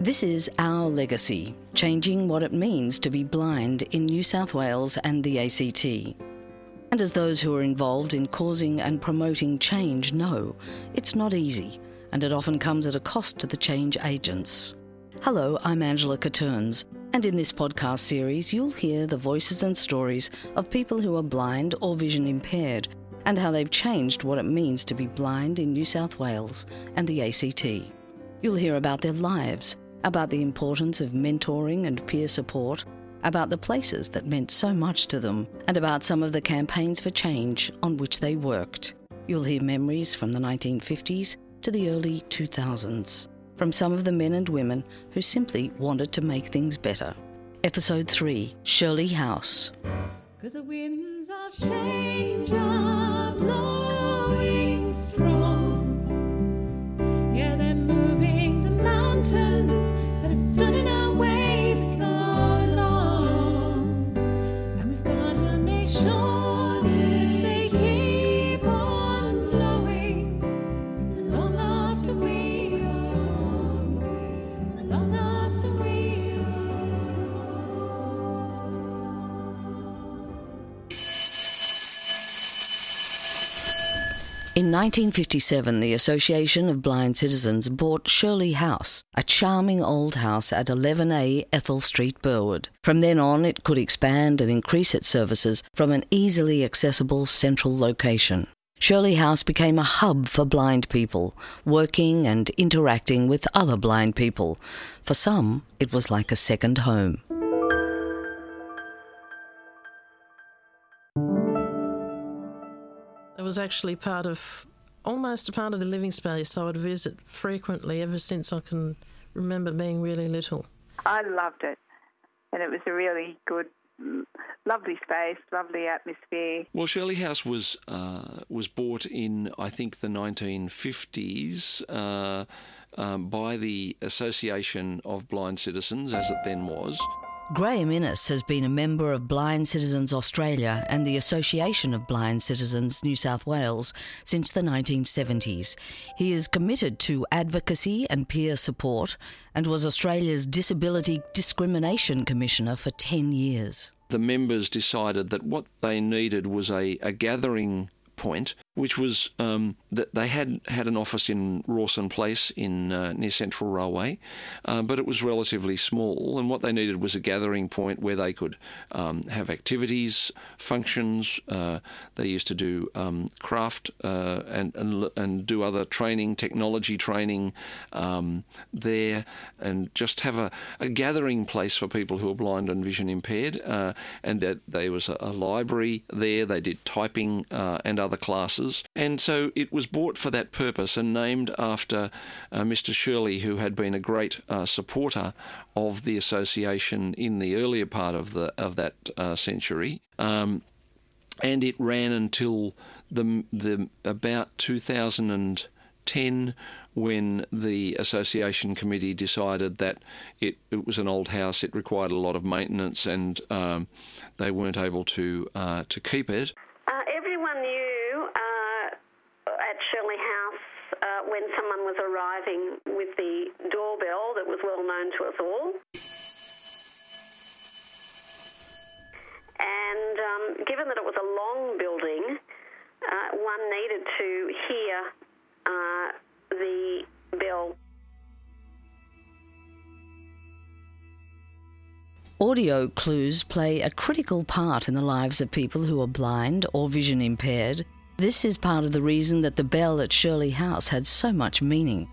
This is Our Legacy, changing what it means to be blind in New South Wales and the ACT. And as those who are involved in causing and promoting change know, it's not easy, and it often comes at a cost to the change agents. Hello, I'm Angela Catterns, and in this podcast series, you'll hear the voices and stories of people who are blind or vision impaired and how they've changed what it means to be blind in New South Wales and the ACT. You'll hear about their lives, about the importance of mentoring and peer support, about the places that meant so much to them, and about some of the campaigns for change on which they worked. You'll hear memories from the 1950s to the early 2000s, from some of the men and women who simply wanted to make things better. Episode 3 Shirley House. Cause the winds of change are blowing In 1957, the Association of Blind Citizens bought Shirley House, a charming old house at 11A Ethel Street, Burwood. From then on, it could expand and increase its services from an easily accessible central location. Shirley House became a hub for blind people, working and interacting with other blind people. For some, it was like a second home. Was actually part of, almost a part of the living space I would visit frequently ever since I can remember being really little. I loved it, and it was a really good, lovely space, lovely atmosphere. Well, Shirley House was uh, was bought in I think the 1950s uh, um, by the Association of Blind Citizens, as it then was. Graeme Innes has been a member of Blind Citizens Australia and the Association of Blind Citizens New South Wales since the 1970s. He is committed to advocacy and peer support and was Australia's Disability Discrimination Commissioner for 10 years. The members decided that what they needed was a, a gathering point, which was um, that they had had an office in Rawson Place in uh, near Central Railway, uh, but it was relatively small, and what they needed was a gathering point where they could um, have activities, functions. Uh, they used to do um, craft uh, and, and and do other training, technology training um, there, and just have a, a gathering place for people who are blind and vision impaired. Uh, and that there was a, a library there. They did typing uh, and other classes. And so it was bought for that purpose and named after uh, Mr. Shirley, who had been a great uh, supporter of the association in the earlier part of the of that uh, century. Um, and it ran until the the about 2010 when the association committee decided that it, it was an old house, it required a lot of maintenance, and um, they weren't able to uh, to keep it. Uh, everyone knew uh, at Shirley House uh, when someone was arriving with the doorbell that was well known to us all. And um, given that it was a long building, uh, one needed to hear uh, the bell Audio clues play a critical part in the lives of people who are blind or vision impaired. This is part of the reason that the bell at Shirley House had so much meaning.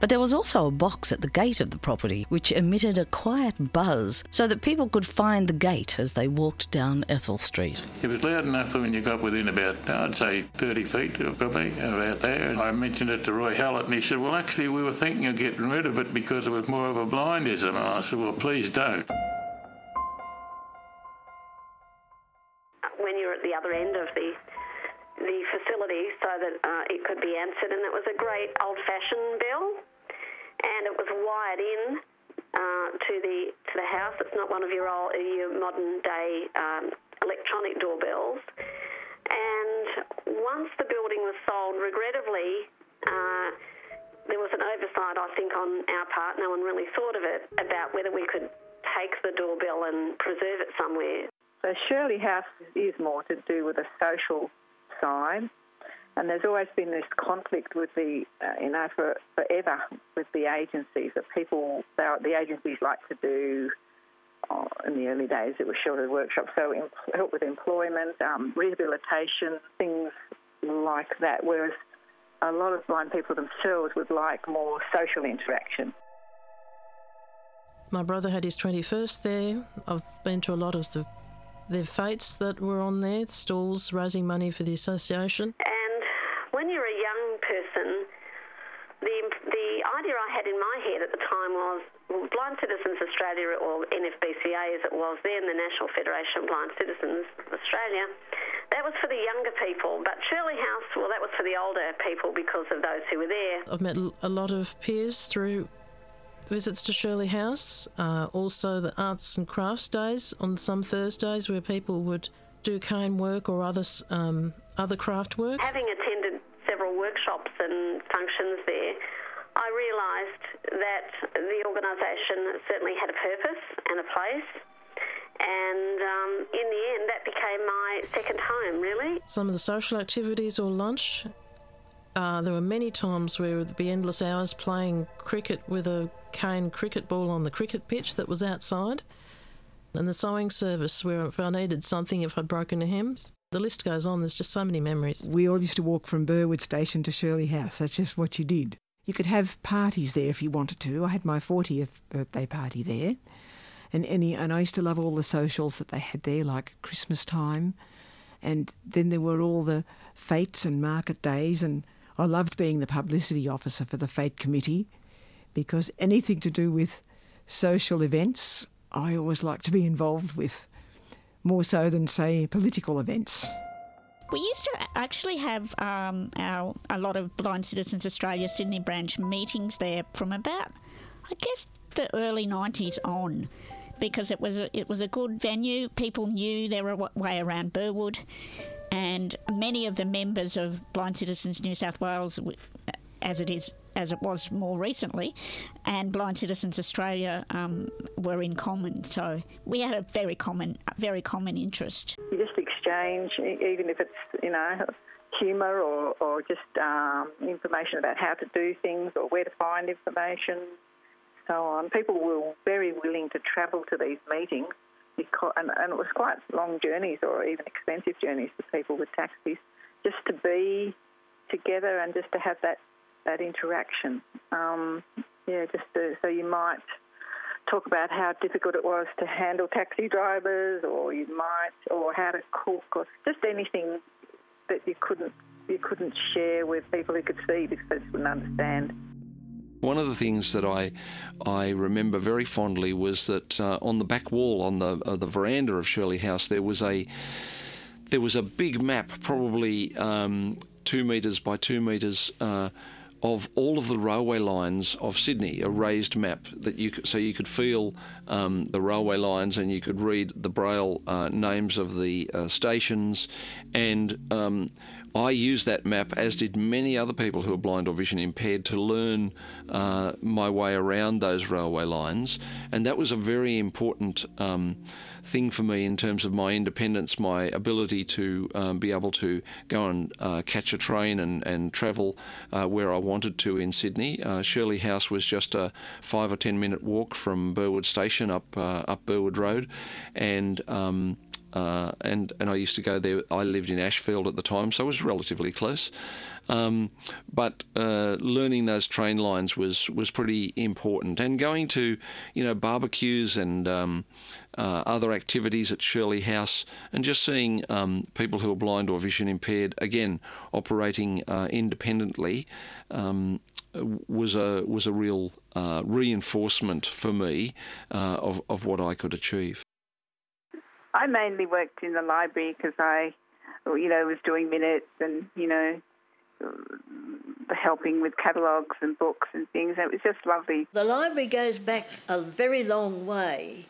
But there was also a box at the gate of the property which emitted a quiet buzz so that people could find the gate as they walked down Ethel Street. It was loud enough when you got within about, I'd say, 30 feet of me, about there. And I mentioned it to Roy Hallett, and he said, Well, actually, we were thinking of getting rid of it because it was more of a blindism. And I said, Well, please don't. Wired in uh, to the to the house. It's not one of your old your modern day um, electronic doorbells. And once the building was sold, regrettably. Uh, there was an oversight I think, on our part. No one really thought of it about whether we could take the doorbell and preserve it somewhere. So Shirley House is more to do with a social side, and there's always been this conflict with the, uh, you know, for forever with the agencies that people, the agencies like to do. Uh, in the early days, it was sheltered workshops, so help with employment, um, rehabilitation, things like that. Whereas a lot of blind people themselves would like more social interaction. My brother had his 21st there. I've been to a lot of the their fetes that were on there, stalls raising money for the association. And when you're a young person, the the idea I had in my head at the time was well, Blind Citizens Australia, or NFBCA as it was then, the National Federation of Blind Citizens Australia, that was for the younger people. But Shirley House, well, that was for the older people because of those who were there. I've met a lot of peers through visits to Shirley House, uh, also the arts and crafts days on some Thursdays where people would do cane work or other um, other craft work. Having workshops and functions there, I realised that the organisation certainly had a purpose and a place. And um, in the end, that became my second home, really. Some of the social activities or lunch uh, there were many times where there'd be endless hours playing cricket with a cane cricket ball on the cricket pitch that was outside, and the sewing service where if I needed something, if I'd broken a hem. The list goes on, there's just so many memories. We all used to walk from Burwood Station to Shirley House. That's just what you did. You could have parties there if you wanted to. I had my 40th birthday party there. And, any, and I used to love all the socials that they had there, like Christmas time. And then there were all the fetes and market days and I loved being the publicity officer for the Fete Committee because anything to do with social events, I always like to be involved with, more so than, say, political events. We used to actually have um, our a lot of Blind Citizens Australia Sydney branch meetings there from about, I guess, the early '90s on, because it was a, it was a good venue. People knew their way around Burwood, and many of the members of Blind Citizens New South Wales, as it is as it was more recently, and Blind Citizens Australia um, were in common. So we had a very common, very common interest. You just exchange, even if it's you know humour or, or just um, information about how to do things or where to find information, so on. People were very willing to travel to these meetings because, and, and it was quite long journeys or even expensive journeys for people with taxis, just to be together and just to have that that interaction. Um, yeah, just to, so you might talk about how difficult it was to handle taxi drivers, or you might, or how to cook, or just anything that you couldn't you couldn't share with people who could see because they wouldn't understand. One of the things that I I remember very fondly was that uh, on the back wall on the uh, the veranda of Shirley House there was a there was a big map, probably um, two metres by two metres. Uh, of all of the railway lines of Sydney, a raised map that you could, so you could feel um, the railway lines and you could read the braille uh, names of the uh, stations, and um, I used that map, as did many other people who are blind or vision impaired, to learn uh, my way around those railway lines. And that was a very important um, thing for me in terms of my independence, my ability to um, be able to go and uh, catch a train and, and travel uh, where I wanted to in Sydney. Uh, Shirley House was just a five or ten minute walk from Burwood Station up, uh, up Burwood Road. And um, uh, and and I used to go there. I lived in Ashfield at the time, so it was relatively close. Um, but uh, learning those train lines was was pretty important, and going to you know barbecues and um, uh, other activities at Shirley House, and just seeing um, people who are blind or vision impaired again operating uh, independently. Um, was a was a real uh, reinforcement for me uh, of of what I could achieve. I mainly worked in the library because I, you know, was doing minutes and you know, helping with catalogues and books and things. It was just lovely. The library goes back a very long way,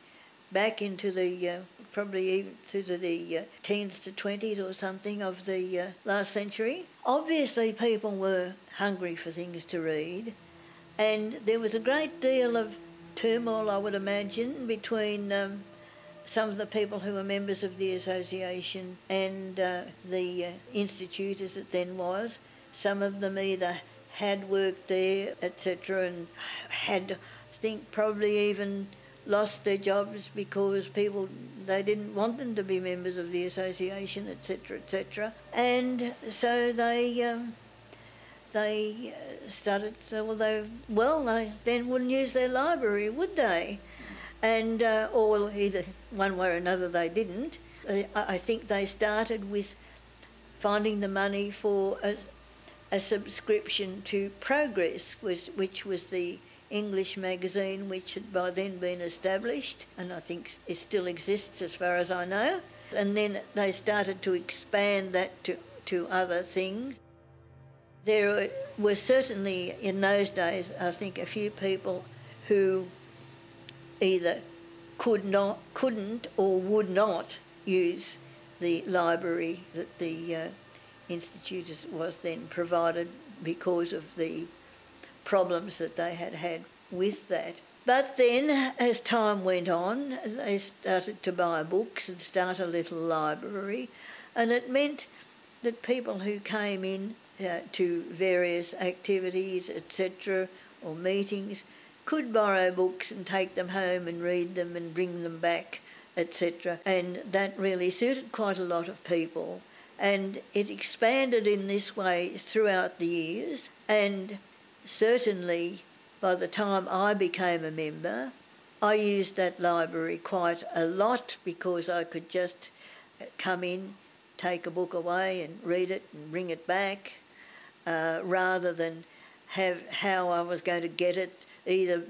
back into the uh, probably even the, the uh, teens to twenties or something of the uh, last century. Obviously, people were hungry for things to read. And there was a great deal of turmoil, I would imagine, between um, some of the people who were members of the association and uh, the uh, institute as it then was. Some of them either had worked there, etc., and had, I think, probably even lost their jobs because people they didn't want them to be members of the association, etc., etc. And so they um, they uh, started. Well, they well they then wouldn't use their library, would they? And uh, or either one way or another they didn't. Uh, I think they started with finding the money for a, a subscription to Progress, which was the English magazine which had by then been established, and I think it still exists as far as I know. And then they started to expand that to, to other things. There were certainly in those days, I think, a few people who either could not, couldn't, or would not use the library that the uh, institute was then provided because of the problems that they had had with that. But then, as time went on, they started to buy books and start a little library, and it meant that people who came in uh, to various activities, etc., or meetings, could borrow books and take them home and read them and bring them back, etc. And that really suited quite a lot of people. And it expanded in this way throughout the years. And certainly by the time I became a member, I used that library quite a lot because I could just come in, take a book away and read it and bring it back, uh, rather than have how I was going to get it either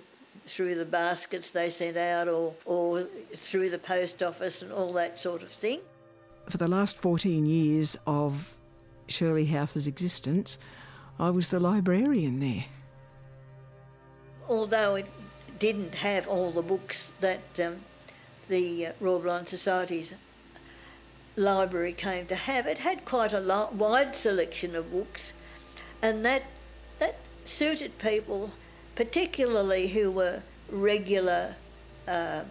through the baskets they sent out or, or through the post office and all that sort of thing. For the last 14 years of Shirley House's existence, I was the librarian there. Although it didn't have all the books that um, the uh, Royal Blind Society's library came to have, it had quite a lo- wide selection of books, and that that suited people particularly who were regular uh,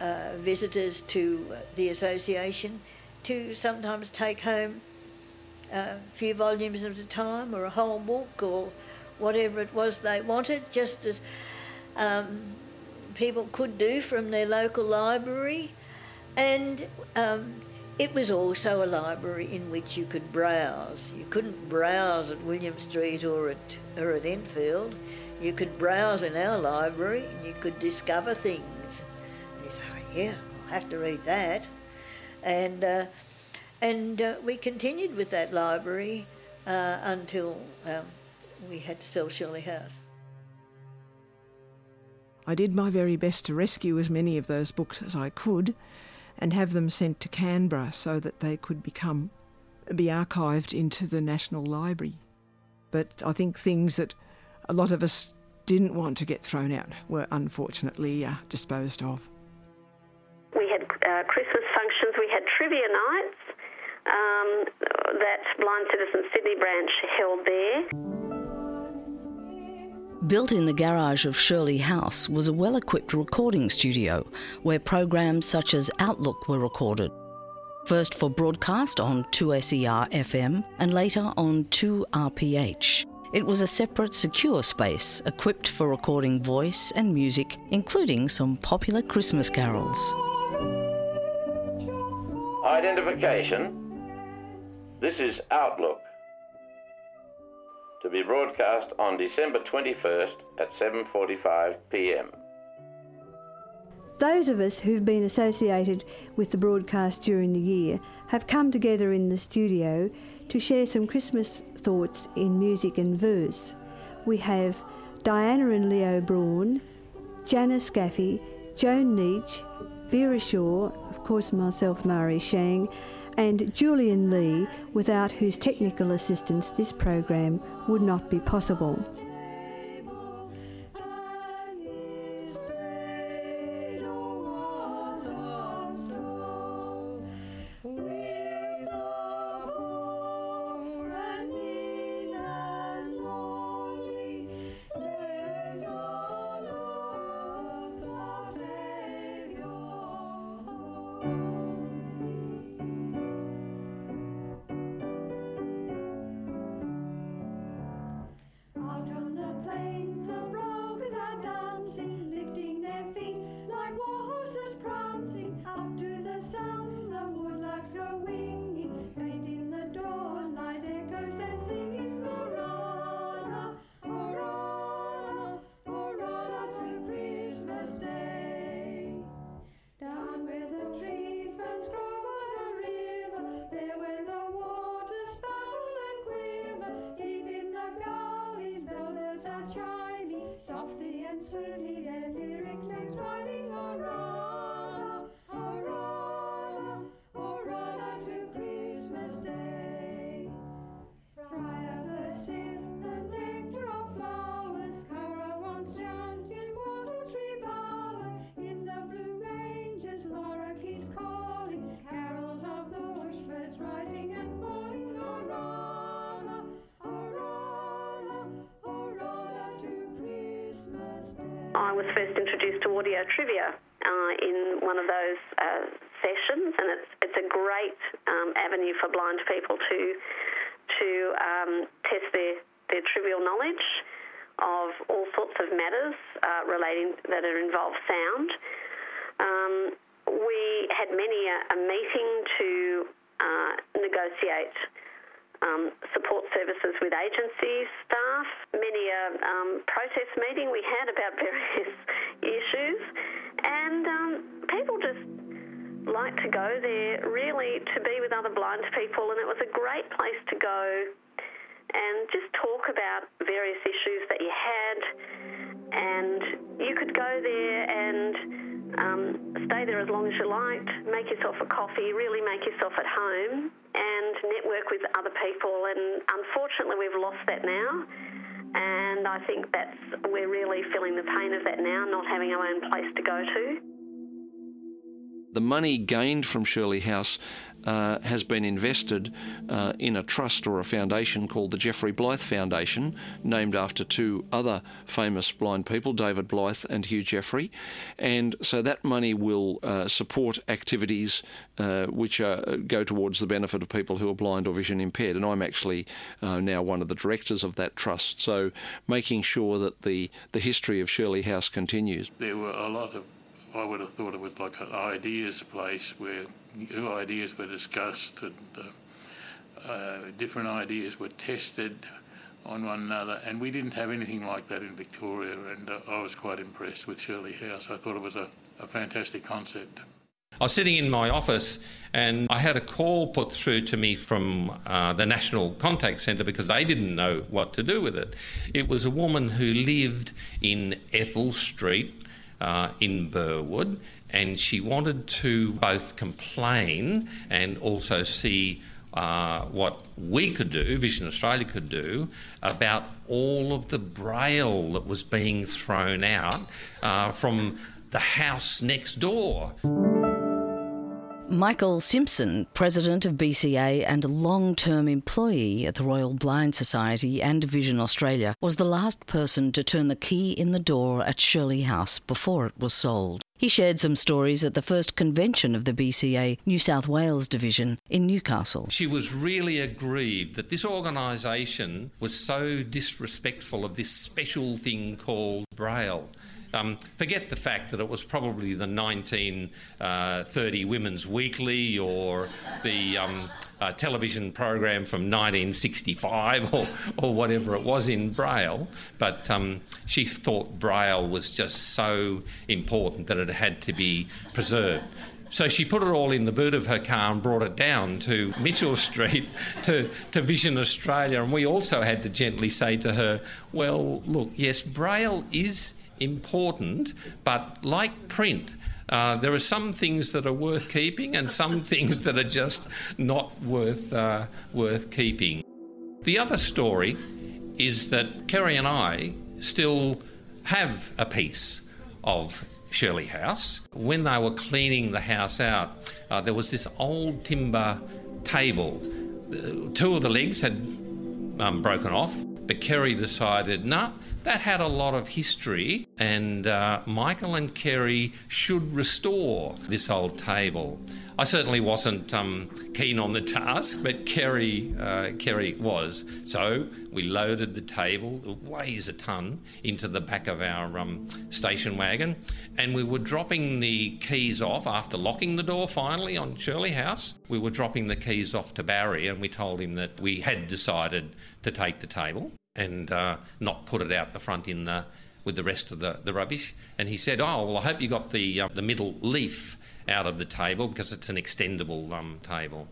uh, visitors to the association, to sometimes take home a few volumes at a time or a whole book or whatever it was they wanted, just as um, people could do from their local library. And um, it was also a library in which you could browse. You couldn't browse at William Street or at, or at Enfield you could browse in our library and you could discover things. And you say, oh, yeah, I'll have to read that. And, uh, and uh, we continued with that library uh, until um, we had to sell Shirley House. I did my very best to rescue as many of those books as I could and have them sent to Canberra so that they could become be archived into the National Library. But I think things that a lot of us didn't want to get thrown out were unfortunately uh, disposed of. We had uh, Christmas functions, we had trivia nights um, that Blind Citizen Sydney branch held there. Built in the garage of Shirley House was a well equipped recording studio where programs such as Outlook were recorded. First for broadcast on 2SER FM and later on 2RPH. It was a separate, secure space equipped for recording voice and music, including some popular Christmas carols. Identification. This is Outlook. To be broadcast on December 21st at 7:45 p.m. Those of us who've been associated with the broadcast during the year have come together in the studio to share some Christmas thoughts in music and verse. We have Diana and Leo Braun, Janice Gaffey, Joan Neach, Vera Shaw, of course myself, Mari Shang, and Julian Lee, without whose technical assistance this program would not be possible. I was first introduced to audio trivia uh, in one of those uh, sessions, and it's it's a great um, avenue for blind people to to um, test their their trivial knowledge of all sorts of matters uh, relating that involve sound. Um, we had many a, a meeting to uh, negotiate um, support services with agency staff, many a um, protest meeting we had about various issues, and um, people just like to go there really to be with other blind people, and it was a great place to go and just talk about various issues that you had, and you could go there and um, stay there as long as you liked, make yourself a coffee, really make yourself at home, network with other people. And unfortunately, we've lost that now. And I think that's we're really feeling the pain of that now, not having our own place to go to. The money gained from Shirley House uh, has been invested uh, in a trust or a foundation called the Geoffrey Blythe Foundation, named after two other famous blind people, David Blythe and Hugh Geoffrey. And so that money will uh, support activities uh, which are, go towards the benefit of people who are blind or vision impaired. And I'm actually uh, now one of the directors of that trust. So making sure that the, the history of Shirley House continues. There were a lot of I would have thought it was like an ideas place where new ideas were discussed and uh, uh, different ideas were tested on one another. And we didn't have anything like that in Victoria. And uh, I was quite impressed with Shirley House. I thought it was a, a fantastic concept. I was sitting in my office and I had a call put through to me from uh, the National Contact Centre because they didn't know what to do with it. It was a woman who lived in Ethel Street uh, in Burwood, and she wanted to both complain and also see uh, what we could do, Vision Australia could do, about all of the braille that was being thrown out uh, from the house next door. Michael Simpson, president of BCA and a long term employee at the Royal Blind Society and Vision Australia, was the last person to turn the key in the door at Shirley House before it was sold. He shared some stories at the first convention of the BCA New South Wales division in Newcastle. She was really aggrieved that this organisation was so disrespectful of this special thing called Braille. Um, forget the fact that it was probably the 1930 uh, Women's Weekly or the um, uh, television program from 1965 or, or whatever it was in Braille, but um, she thought Braille was just so important that it had to be preserved. So she put it all in the boot of her car and brought it down to Mitchell Street to, to Vision Australia. And we also had to gently say to her, well, look, yes, Braille is important, but like print, uh, there are some things that are worth keeping and some things that are just not worth uh, worth keeping. The other story is that Kerry and I still have a piece of Shirley House. When they were cleaning the house out, uh, there was this old timber table. Uh, two of the legs had um, broken off, but Kerry decided, no, nah, that had a lot of history, and uh, Michael and Kerry should restore this old table. I certainly wasn't um, keen on the task, but Kerry, uh, Kerry was. So we loaded the table, it weighs a ton, into the back of our um, station wagon, and we were dropping the keys off after locking the door finally on Shirley House. We were dropping the keys off to Barry, and we told him that we had decided to take the table and uh, not put it out the front in the with the rest of the, the rubbish. And he said, "Oh, well, I hope you got the uh, the middle leaf out of the table because it's an extendable um, table."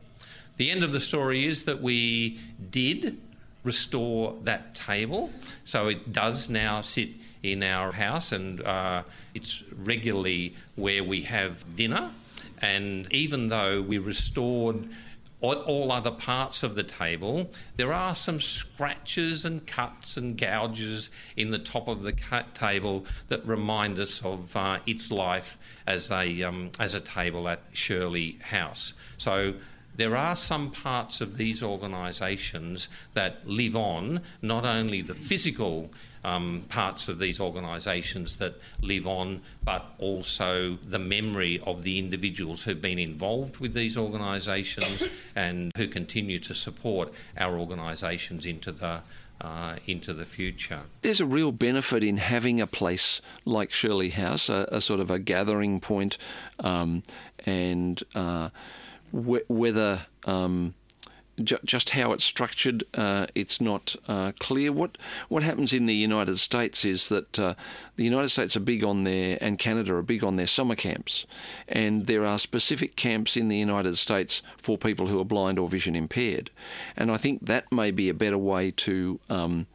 The end of the story is that we did restore that table, so it does now sit in our house, and uh, it's regularly where we have dinner. And even though we restored all other parts of the table, there are some scratches and cuts and gouges in the top of the table that remind us of uh, its life as a um, as a table at Shirley House. So there are some parts of these organisations that live on, not only the physical um, parts of these organisations that live on, but also the memory of the individuals who've been involved with these organisations and who continue to support our organisations into the uh, into the future. There's a real benefit in having a place like Shirley House, a, a sort of a gathering point, um, and uh, wh- whether um, ju- just how it's structured, uh, it's not uh, clear. What what happens in the United States is that uh, the United States are big on their and Canada are big on their summer camps, and there are specific camps in the United States for people who are blind or vision impaired, and I think that may be a better way to. Um,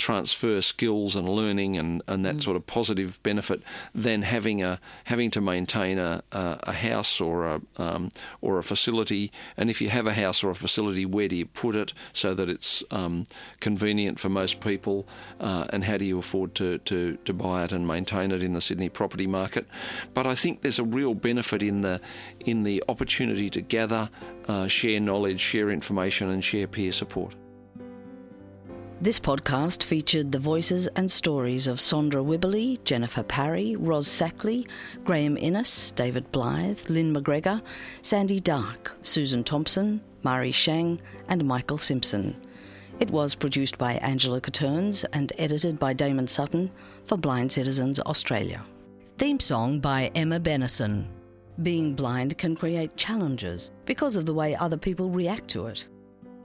transfer skills and learning and, and that mm. sort of positive benefit than having a having to maintain a, a, a house or a um, or a facility. And if you have a house or a facility, where do you put it so that it's um, convenient for most people? Uh, and how do you afford to, to, to buy it and maintain it in the Sydney property market? But I think there's a real benefit in the in the opportunity to gather, uh, share knowledge, share information, and share peer support. This podcast featured the voices and stories of Sondra Wibberley, Jennifer Parry, Ros Sackley, Graeme Innes, David Blythe, Lynn McGregor, Sandy Dark, Susan Thompson, Mari Shang, and Michael Simpson. It was produced by Angela Catterns and edited by Damon Sutton for Blind Citizens Australia. Theme song by Emma Bennison. Being blind can create challenges because of the way other people react to it.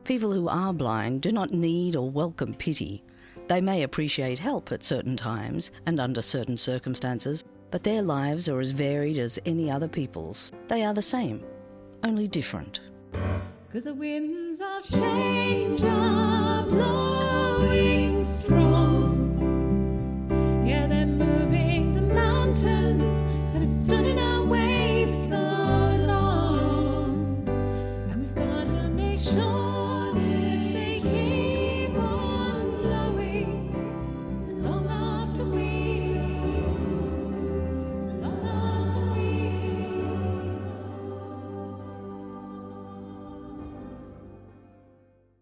People who are blind do not need or welcome pity. They may appreciate help at certain times and under certain circumstances, but their lives are as varied as any other people's. They are the same, only different. Cause the winds of change are blowing strong. Yeah, they're moving the mountains that have stood in